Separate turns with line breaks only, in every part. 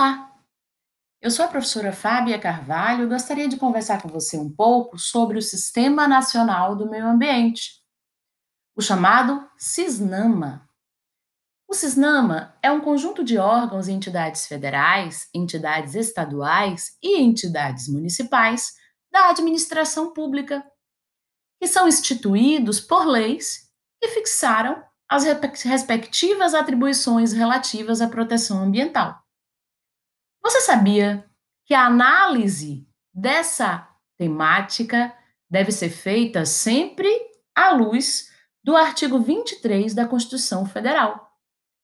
Olá, eu sou a professora Fábia Carvalho e gostaria de conversar com você um pouco sobre o Sistema Nacional do Meio Ambiente, o chamado SISNAMA. O SISNAMA é um conjunto de órgãos e entidades federais, entidades estaduais e entidades municipais da administração pública, que são instituídos por leis que fixaram as respectivas atribuições relativas à proteção ambiental. Você sabia que a análise dessa temática deve ser feita sempre à luz do artigo 23 da Constituição Federal?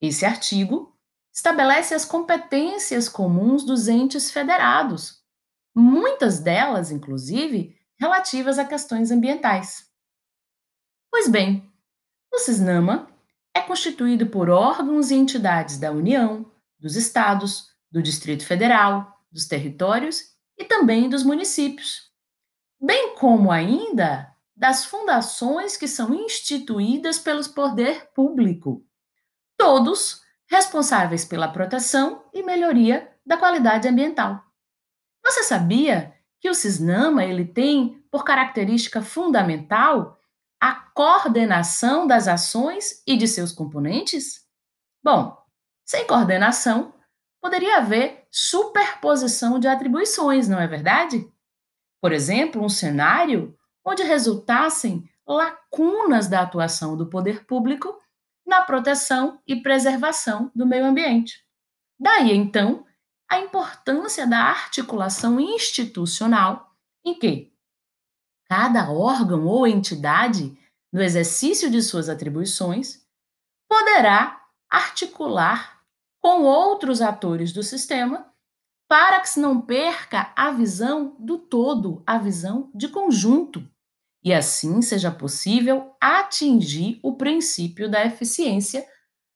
Esse artigo estabelece as competências comuns dos entes federados, muitas delas, inclusive, relativas a questões ambientais. Pois bem, o CISNAMA é constituído por órgãos e entidades da União, dos estados, do Distrito Federal, dos territórios e também dos municípios, bem como ainda das fundações que são instituídas pelo poder público, todos responsáveis pela proteção e melhoria da qualidade ambiental. Você sabia que o Cisnama ele tem por característica fundamental a coordenação das ações e de seus componentes? Bom, sem coordenação, poderia haver superposição de atribuições, não é verdade? Por exemplo, um cenário onde resultassem lacunas da atuação do poder público na proteção e preservação do meio ambiente. Daí, então, a importância da articulação institucional em que cada órgão ou entidade, no exercício de suas atribuições, poderá articular com outros atores do sistema, para que se não perca a visão do todo, a visão de conjunto, e assim seja possível atingir o princípio da eficiência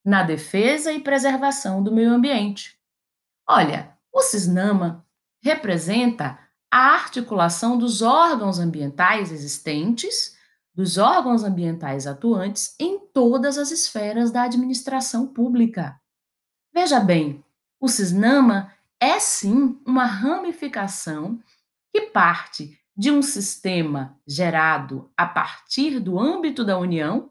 na defesa e preservação do meio ambiente. Olha, o CISNAMA representa a articulação dos órgãos ambientais existentes, dos órgãos ambientais atuantes em todas as esferas da administração pública. Veja bem, o cisnama é sim uma ramificação que parte de um sistema gerado a partir do âmbito da União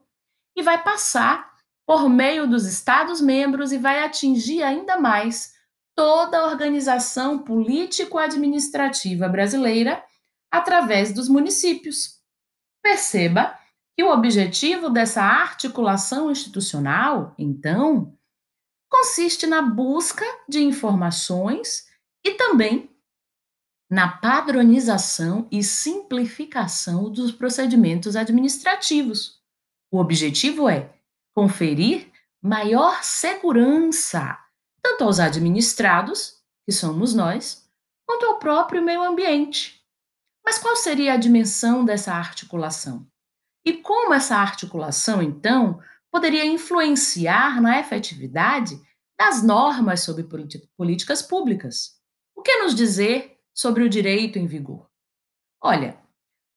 e vai passar por meio dos Estados-membros e vai atingir ainda mais toda a organização político-administrativa brasileira através dos municípios. Perceba que o objetivo dessa articulação institucional, então, consiste na busca de informações e também na padronização e simplificação dos procedimentos administrativos. O objetivo é conferir maior segurança tanto aos administrados, que somos nós, quanto ao próprio meio ambiente. Mas qual seria a dimensão dessa articulação? E como essa articulação, então, poderia influenciar na efetividade das normas sobre políticas públicas. O que nos dizer sobre o direito em vigor? Olha,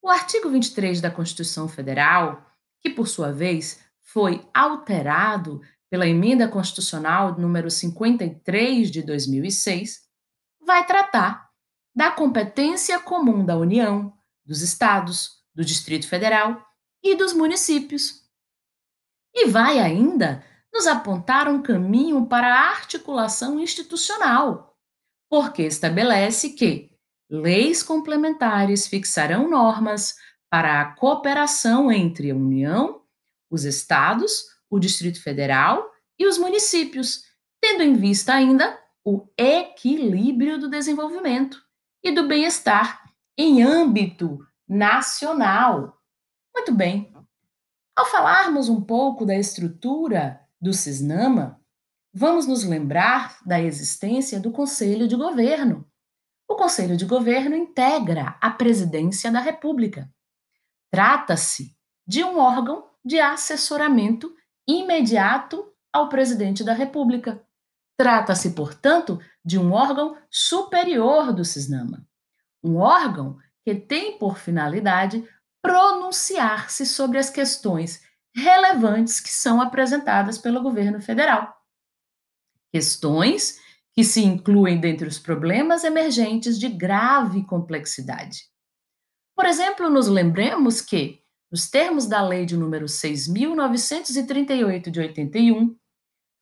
o artigo 23 da Constituição Federal, que por sua vez foi alterado pela emenda constitucional número 53 de 2006, vai tratar da competência comum da União, dos estados, do Distrito Federal e dos municípios e vai ainda nos apontar um caminho para a articulação institucional, porque estabelece que leis complementares fixarão normas para a cooperação entre a União, os estados, o Distrito Federal e os municípios, tendo em vista ainda o equilíbrio do desenvolvimento e do bem-estar em âmbito nacional. Muito bem, ao falarmos um pouco da estrutura do CISNAMA, vamos nos lembrar da existência do Conselho de Governo. O Conselho de Governo integra a Presidência da República. Trata-se de um órgão de assessoramento imediato ao presidente da República. Trata-se, portanto, de um órgão superior do CISNAMA, um órgão que tem por finalidade pronunciar-se sobre as questões relevantes que são apresentadas pelo governo federal. Questões que se incluem dentre os problemas emergentes de grave complexidade. Por exemplo, nos lembremos que, nos termos da Lei de número 6.938 de 81,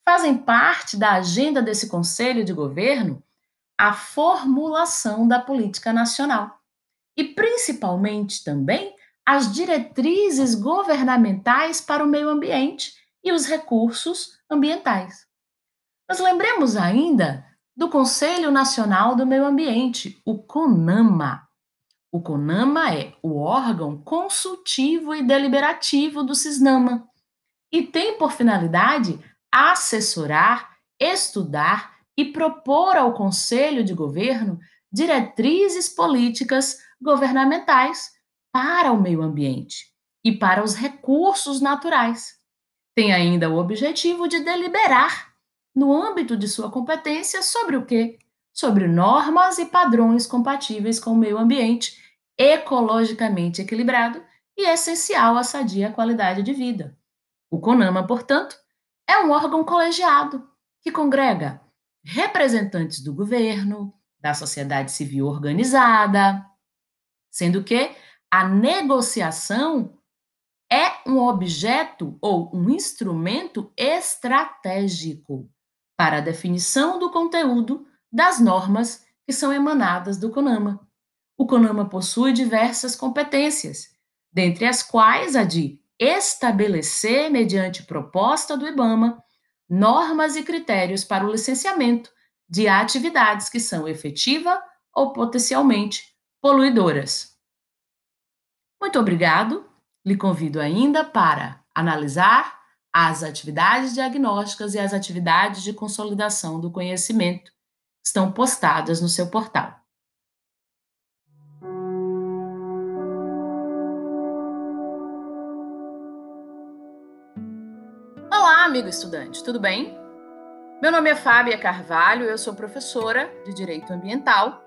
fazem parte da agenda desse Conselho de Governo a formulação da política nacional e, principalmente, também as diretrizes governamentais para o meio ambiente e os recursos ambientais. Nós lembremos ainda do Conselho Nacional do Meio Ambiente, o CONAMA. O CONAMA é o órgão consultivo e deliberativo do CISNAMA e tem por finalidade assessorar, estudar e propor ao Conselho de Governo diretrizes políticas governamentais para o meio ambiente e para os recursos naturais. Tem ainda o objetivo de deliberar, no âmbito de sua competência, sobre o quê? Sobre normas e padrões compatíveis com o meio ambiente, ecologicamente equilibrado e essencial à sadia qualidade de vida. O CONAMA, portanto, é um órgão colegiado que congrega representantes do governo, da sociedade civil organizada, sendo que a negociação é um objeto ou um instrumento estratégico para a definição do conteúdo das normas que são emanadas do CONAMA. O CONAMA possui diversas competências, dentre as quais a de estabelecer, mediante proposta do IBAMA, normas e critérios para o licenciamento de atividades que são efetiva ou potencialmente poluidoras. Muito obrigado. Lhe convido ainda para analisar as atividades diagnósticas e as atividades de consolidação do conhecimento estão postadas no seu portal. Olá, amigo estudante, tudo bem? Meu nome é Fábia Carvalho, eu sou professora de Direito Ambiental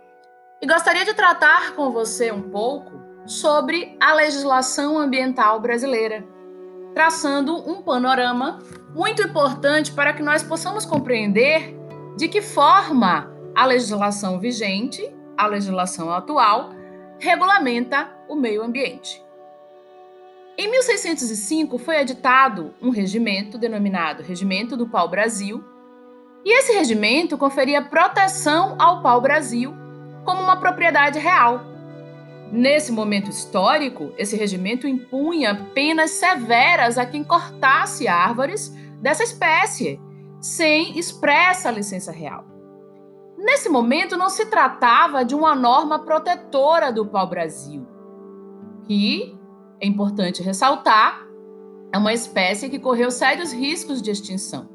e gostaria de tratar com você um pouco sobre a legislação ambiental brasileira, traçando um panorama muito importante para que nós possamos compreender de que forma a legislação vigente, a legislação atual, regulamenta o meio ambiente. Em 1605 foi editado um regimento denominado Regimento do Pau-Brasil, e esse regimento conferia proteção ao pau-brasil como uma propriedade real Nesse momento histórico, esse regimento impunha penas severas a quem cortasse árvores dessa espécie, sem expressa licença real. Nesse momento, não se tratava de uma norma protetora do pau-brasil, que, é importante ressaltar, é uma espécie que correu sérios riscos de extinção.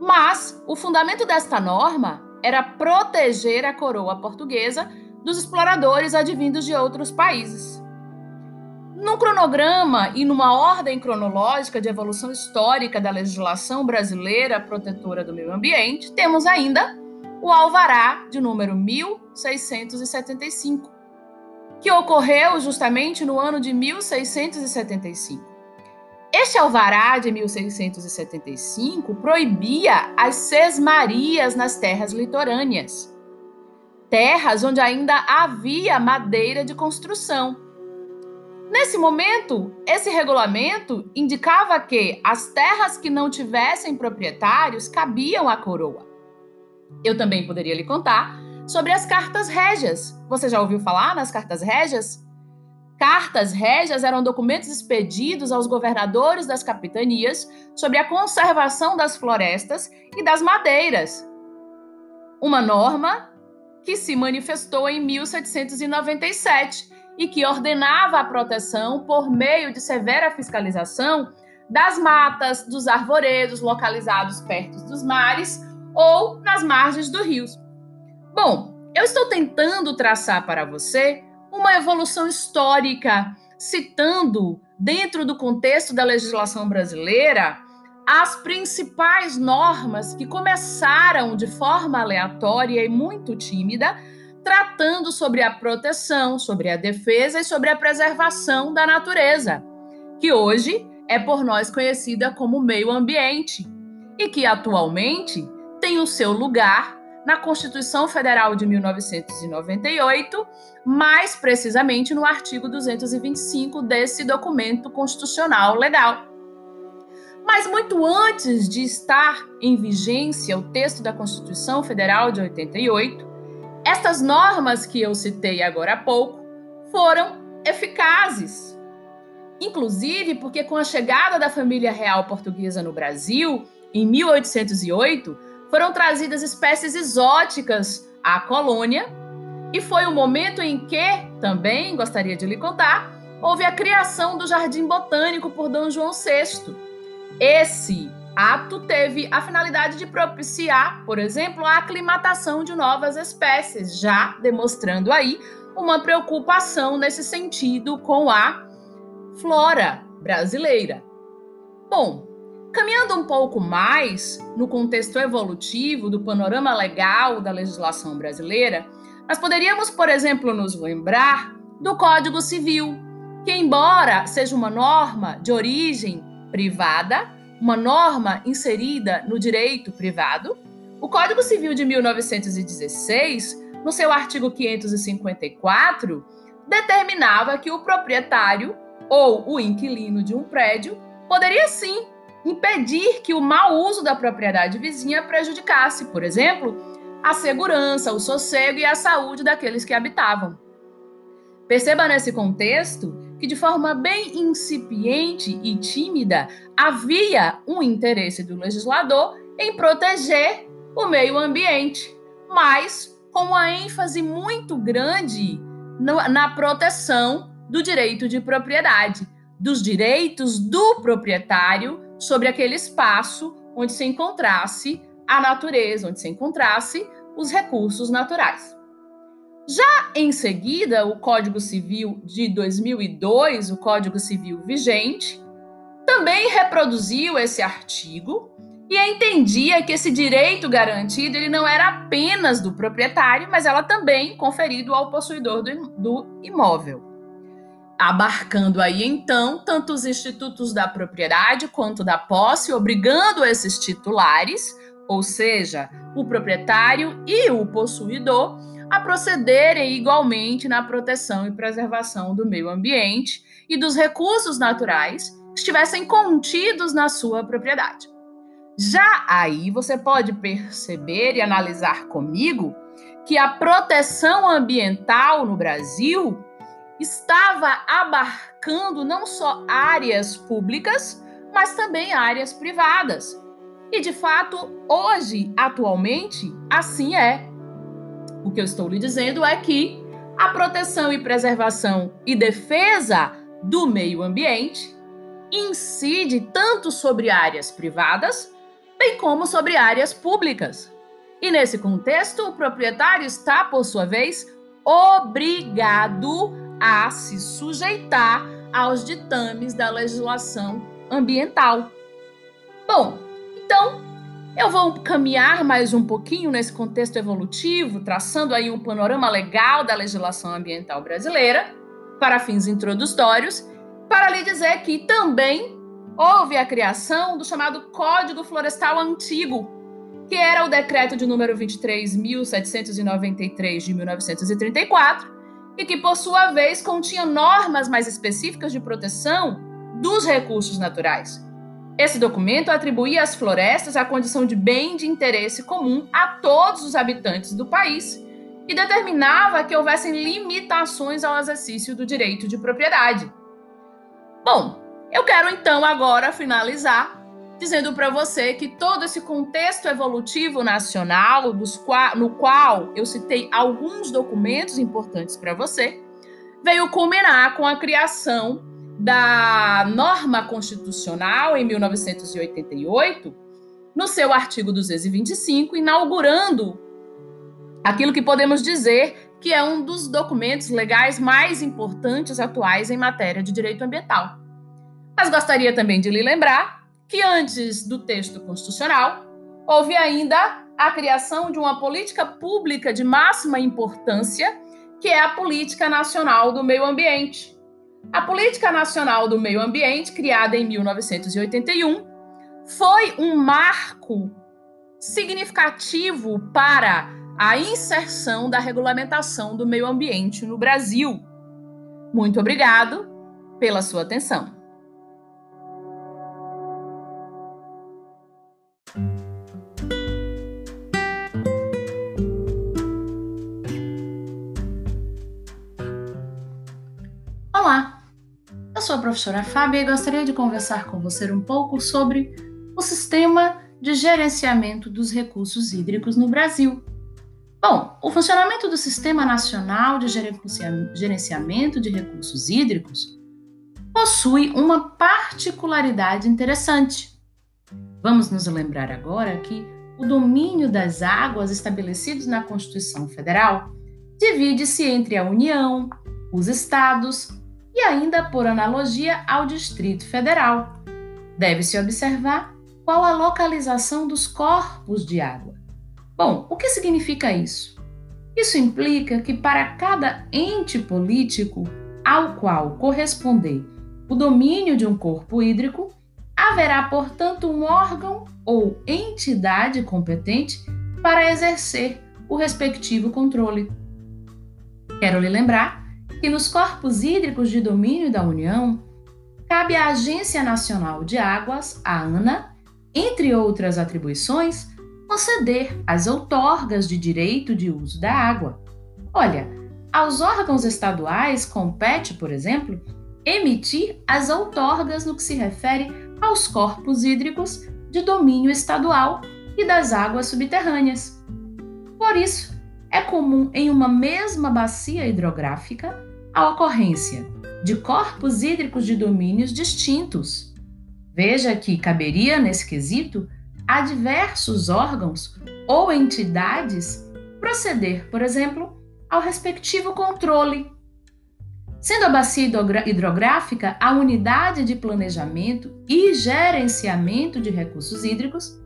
Mas o fundamento desta norma era proteger a coroa portuguesa dos exploradores advindos de outros países. Num cronograma e numa ordem cronológica de evolução histórica da legislação brasileira protetora do meio ambiente, temos ainda o Alvará de número 1675, que ocorreu justamente no ano de 1675. Este alvará de 1675 proibia as sesmarias nas terras litorâneas terras onde ainda havia madeira de construção. Nesse momento, esse regulamento indicava que as terras que não tivessem proprietários cabiam à coroa. Eu também poderia lhe contar sobre as cartas régias. Você já ouviu falar nas cartas régias? Cartas régias eram documentos expedidos aos governadores das capitanias sobre a conservação das florestas e das madeiras. Uma norma que se manifestou em 1797 e que ordenava a proteção por meio de severa fiscalização das matas, dos arvoredos localizados perto dos mares ou nas margens dos rios. Bom, eu estou tentando traçar para você uma evolução histórica, citando, dentro do contexto da legislação brasileira, as principais normas que começaram de forma aleatória e muito tímida, tratando sobre a proteção, sobre a defesa e sobre a preservação da natureza, que hoje é por nós conhecida como meio ambiente e que atualmente tem o seu lugar na Constituição Federal de 1998, mais precisamente no artigo 225 desse documento constitucional legal. Mas muito antes de estar em vigência o texto da Constituição Federal de 88, estas normas que eu citei agora há pouco foram eficazes. Inclusive porque, com a chegada da família real portuguesa no Brasil, em 1808, foram trazidas espécies exóticas à colônia, e foi o momento em que, também gostaria de lhe contar, houve a criação do Jardim Botânico por Dom João VI. Esse ato teve a finalidade de propiciar, por exemplo, a aclimatação de novas espécies, já demonstrando aí uma preocupação nesse sentido com a flora brasileira. Bom, caminhando um pouco mais no contexto evolutivo do panorama legal da legislação brasileira, nós poderíamos, por exemplo, nos lembrar do Código Civil, que, embora seja uma norma de origem privada, uma norma inserida no direito privado, o Código Civil de 1916, no seu artigo 554, determinava que o proprietário ou o inquilino de um prédio poderia sim impedir que o mau uso da propriedade vizinha prejudicasse, por exemplo, a segurança, o sossego e a saúde daqueles que habitavam. Perceba nesse contexto que, de forma bem incipiente e tímida, havia um interesse do legislador em proteger o meio ambiente, mas com uma ênfase muito grande na proteção do direito de propriedade, dos direitos do proprietário sobre aquele espaço onde se encontrasse a natureza, onde se encontrasse os recursos naturais. Já em seguida, o Código Civil de 2002, o Código Civil vigente, também reproduziu esse artigo e entendia que esse direito garantido ele não era apenas do proprietário, mas ela também conferido ao possuidor do, imóvel. Abarcando aí então tanto os institutos da propriedade quanto da posse, obrigando esses titulares, ou seja, o proprietário e o possuidor, a procederem igualmente na proteção e preservação do meio ambiente e dos recursos naturais que estivessem contidos na sua propriedade. Já aí você pode perceber e analisar comigo que a proteção ambiental no Brasil estava abarcando não só áreas públicas, mas também áreas privadas. E de fato, hoje, atualmente, assim é. O que eu estou lhe dizendo é que a proteção e preservação e defesa do meio ambiente incide tanto sobre áreas privadas, bem como sobre áreas públicas. E nesse contexto, o proprietário está, por sua vez, obrigado a se sujeitar aos ditames da legislação ambiental. Bom, então eu vou caminhar mais um pouquinho nesse contexto evolutivo, traçando aí um panorama legal da legislação ambiental brasileira, para fins introdutórios, para lhe dizer que também houve a criação do chamado Código Florestal Antigo, que era o decreto de número 23.793 de 1934, e que, por sua vez, continha normas mais específicas de proteção dos recursos naturais esse documento atribuía às florestas a condição de bem de interesse comum a todos os habitantes do país e determinava que houvessem limitações ao exercício do direito de propriedade. Bom, eu quero então agora finalizar dizendo para você que todo esse contexto evolutivo nacional, qua no qual eu citei alguns documentos importantes para você, veio culminar com a criação da norma constitucional em 1988, no seu artigo 225, inaugurando aquilo que podemos dizer que é um dos documentos legais mais importantes atuais em matéria de direito ambiental. Mas gostaria também de lhe lembrar que antes do texto constitucional, houve ainda a criação de uma política pública de máxima importância, que é a Política Nacional do Meio Ambiente, a Política Nacional do Meio Ambiente, criada em 1981, foi um marco significativo para a inserção da regulamentação do meio ambiente no Brasil. Muito obrigado pela sua atenção. Sou a professora Fábia e gostaria de conversar com você um pouco sobre o sistema de gerenciamento dos recursos hídricos no Brasil. Bom, o funcionamento do Sistema Nacional de Gerenciamento de Recursos Hídricos possui uma particularidade interessante. Vamos nos lembrar agora que o domínio das águas estabelecidos na Constituição Federal divide-se entre a União, os estados e ainda por analogia ao Distrito Federal. Deve-se observar qual a localização dos corpos de água. Bom, o que significa isso? Isso implica que para cada ente político ao qual corresponder o domínio de um corpo hídrico, haverá, portanto, um órgão ou entidade competente para exercer o respectivo controle. Quero lhe lembrar que nos corpos hídricos de domínio da União, cabe à Agência Nacional de Águas, a ANA, entre outras atribuições, conceder as outorgas de direito de uso da água. Olha, aos órgãos estaduais compete, por exemplo, emitir as outorgas no que se refere aos corpos hídricos de domínio estadual e das águas subterrâneas. Por isso, é comum em uma mesma bacia hidrográfica a ocorrência de corpos hídricos de domínios distintos. Veja que caberia, nesse quesito, a diversos órgãos ou entidades proceder, por exemplo, ao respectivo controle. Sendo a bacia hidrográfica a unidade de planejamento e gerenciamento de recursos hídricos,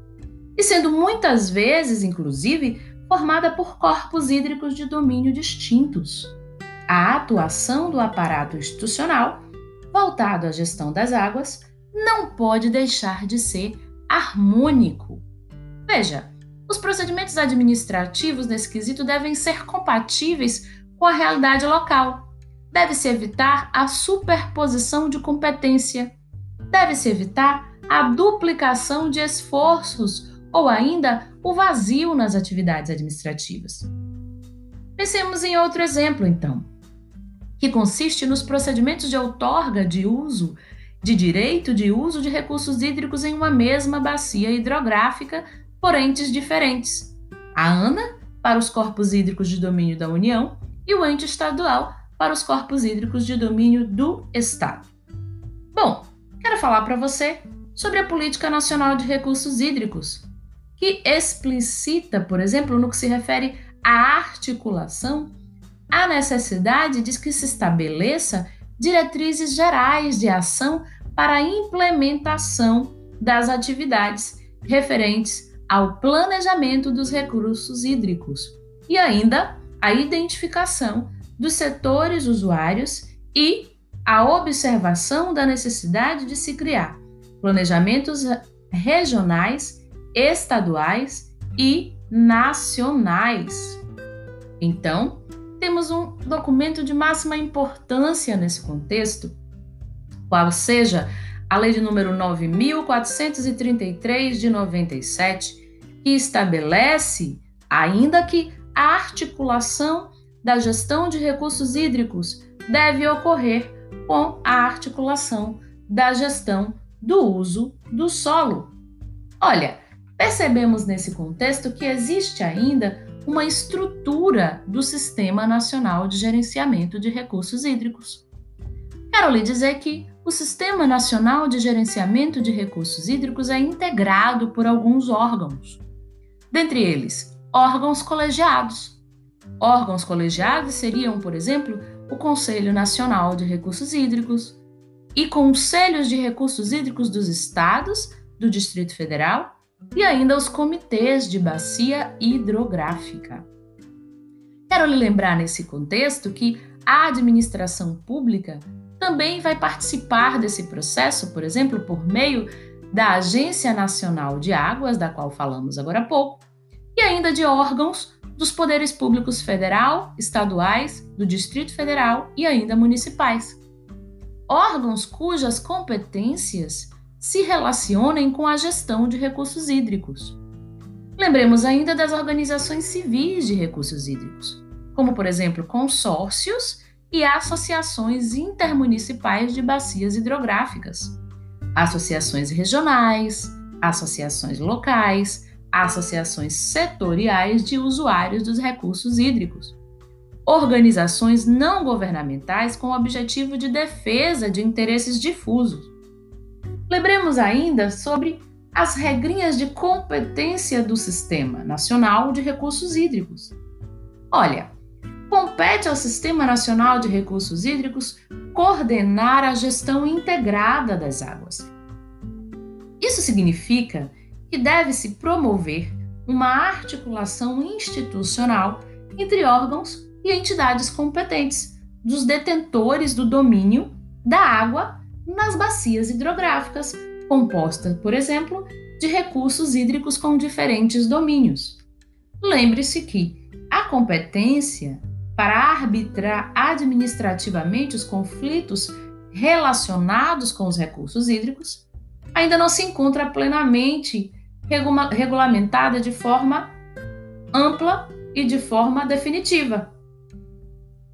e sendo muitas vezes, inclusive, formada por corpos hídricos de domínio distintos. A atuação do aparato institucional, voltado à gestão das águas, não pode deixar de ser harmônico. Veja, os procedimentos administrativos nesse quesito devem ser compatíveis com a realidade local. Deve-se evitar a superposição de competência. Deve-se evitar a duplicação de esforços ou ainda o vazio nas atividades administrativas. Pensemos em outro exemplo, então, que consiste nos procedimentos de outorga de uso de direito de uso de recursos hídricos em uma mesma bacia hidrográfica por entes diferentes. A ANA para os corpos hídricos de domínio da União e o ente estadual para os corpos hídricos de domínio do Estado. Bom, quero falar para você sobre a Política Nacional de Recursos Hídricos, que explicita, por exemplo, no que se refere à articulação, a necessidade de que se estabeleça diretrizes gerais de ação para a implementação das atividades referentes ao planejamento dos recursos hídricos e ainda a identificação dos setores usuários e a observação da necessidade de se criar planejamentos regionais, estaduais e nacionais. Então, temos um documento de máxima importância nesse contexto, qual seja a Lei de número 9433 de 97, que estabelece, ainda que a articulação da gestão de recursos hídricos deve ocorrer com a articulação da gestão do uso do solo. Olha, percebemos nesse contexto que existe ainda uma estrutura do Sistema Nacional de Gerenciamento de Recursos Hídricos. Quero lhe dizer que o Sistema Nacional de Gerenciamento de Recursos Hídricos é integrado por alguns órgãos, dentre eles, órgãos colegiados. Órgãos colegiados seriam, por exemplo, o Conselho Nacional de Recursos Hídricos e conselhos de recursos hídricos dos estados, do Distrito Federal e ainda os comitês de bacia hidrográfica. Quero lhe lembrar nesse contexto que a administração pública também vai participar desse processo, por exemplo, por meio da Agência Nacional de Águas, da qual falamos agora há pouco, e ainda de órgãos dos poderes públicos federal, estaduais, do Distrito Federal e ainda municipais. Órgãos cujas competências se relacionem com a gestão de recursos hídricos. Lembremos ainda das organizações civis de recursos hídricos, como, por exemplo, consórcios e associações intermunicipais de bacias hidrográficas, associações regionais, associações locais, associações setoriais de usuários dos recursos hídricos, organizações não governamentais com o objetivo de defesa de interesses difusos. Lembremos ainda sobre as regrinhas de competência do Sistema Nacional de Recursos Hídricos. Olha, compete ao Sistema Nacional de Recursos Hídricos coordenar a gestão integrada das águas. Isso significa que deve-se promover uma articulação institucional entre órgãos e entidades competentes dos detentores do domínio da água nas bacias hidrográficas, composta, por exemplo, de recursos hídricos com diferentes domínios. Lembre-se que a competência para arbitrar administrativamente os conflitos relacionados com os recursos hídricos ainda não se encontra plenamente regulamentada de forma ampla e de forma definitiva.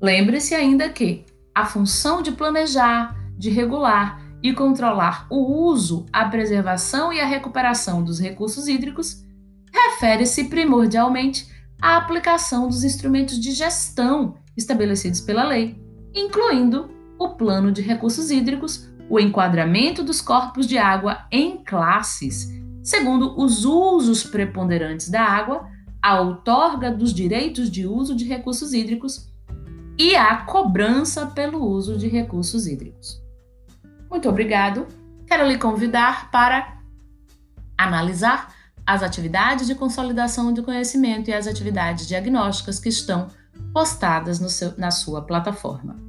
Lembre-se ainda que a função de planejar, de regular e controlar o uso, a preservação e a recuperação dos recursos hídricos refere-se primordialmente à aplicação dos instrumentos de gestão estabelecidos pela lei, incluindo o plano de recursos hídricos, o enquadramento dos corpos de água em classes segundo os usos preponderantes da água, a outorga dos direitos de uso de recursos hídricos e a cobrança pelo uso de recursos hídricos. Muito obrigado. Quero lhe convidar para analisar as atividades de consolidação de conhecimento e as atividades diagnósticas que estão postadas seu, na sua plataforma.